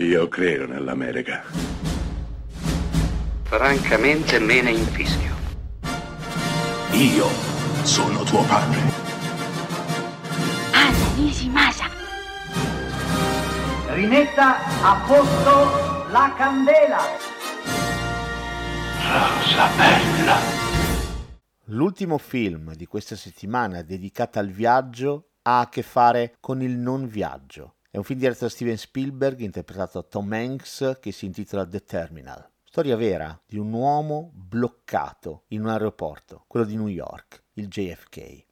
Io credo nell'America. Francamente me ne infischio. Io sono tuo padre. Anna Nishimasa. Rimetta a posto la candela. Rosa bella. L'ultimo film di questa settimana dedicato al viaggio ha a che fare con il non viaggio. È un film diretto da Steven Spielberg interpretato da Tom Hanks che si intitola The Terminal. Storia vera di un uomo bloccato in un aeroporto, quello di New York, il JFK.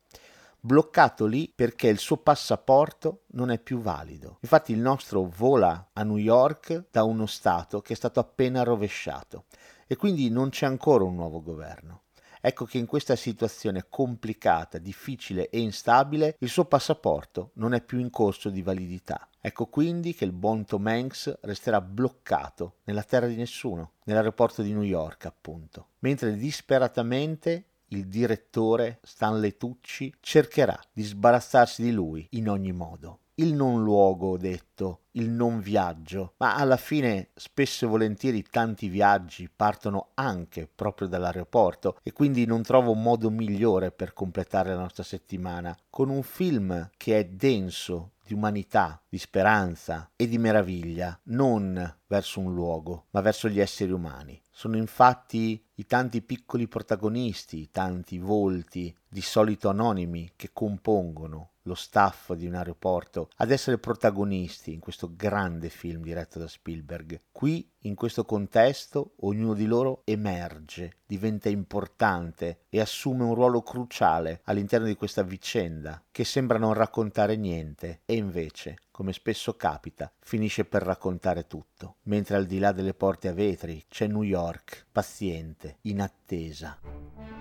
Bloccato lì perché il suo passaporto non è più valido. Infatti il nostro vola a New York da uno Stato che è stato appena rovesciato e quindi non c'è ancora un nuovo governo. Ecco che in questa situazione complicata, difficile e instabile il suo passaporto non è più in corso di validità. Ecco quindi che il buon Tom Hanks resterà bloccato nella terra di nessuno, nell'aeroporto di New York appunto, mentre disperatamente il direttore Stanley Tucci cercherà di sbarazzarsi di lui in ogni modo il non luogo, ho detto, il non viaggio, ma alla fine spesso e volentieri tanti viaggi partono anche proprio dall'aeroporto e quindi non trovo un modo migliore per completare la nostra settimana con un film che è denso di umanità, di speranza e di meraviglia, non verso un luogo, ma verso gli esseri umani. Sono infatti i tanti piccoli protagonisti, i tanti volti, di solito anonimi, che compongono lo staff di un aeroporto ad essere protagonisti in questo grande film diretto da Spielberg. Qui, in questo contesto, ognuno di loro emerge, diventa importante e assume un ruolo cruciale all'interno di questa vicenda che sembra non raccontare niente e invece, come spesso capita, finisce per raccontare tutto, mentre al di là delle porte a vetri c'è New York, paziente, in attesa.